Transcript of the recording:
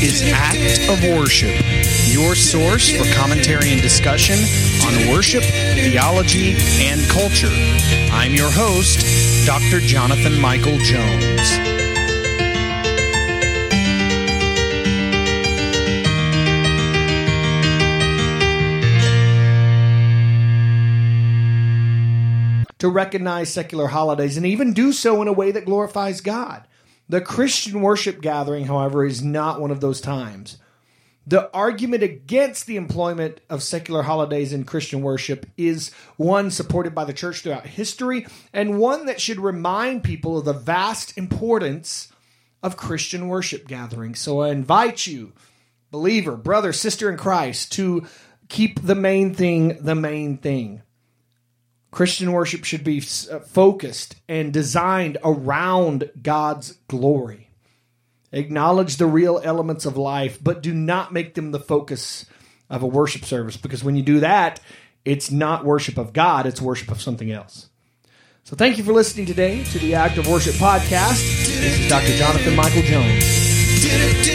of Worship, your source for commentary and discussion on worship, theology, and culture. I'm your host, Dr. Jonathan Michael Jones. to recognize secular holidays and even do so in a way that glorifies God. The Christian worship gathering, however, is not one of those times. The argument against the employment of secular holidays in Christian worship is one supported by the church throughout history and one that should remind people of the vast importance of Christian worship gatherings. So I invite you, believer, brother, sister in Christ, to keep the main thing the main thing. Christian worship should be uh, focused and designed around God's glory. Acknowledge the real elements of life, but do not make them the focus of a worship service because when you do that, it's not worship of God, it's worship of something else. So thank you for listening today to the Act of Worship podcast. This is Dr. Jonathan Michael Jones.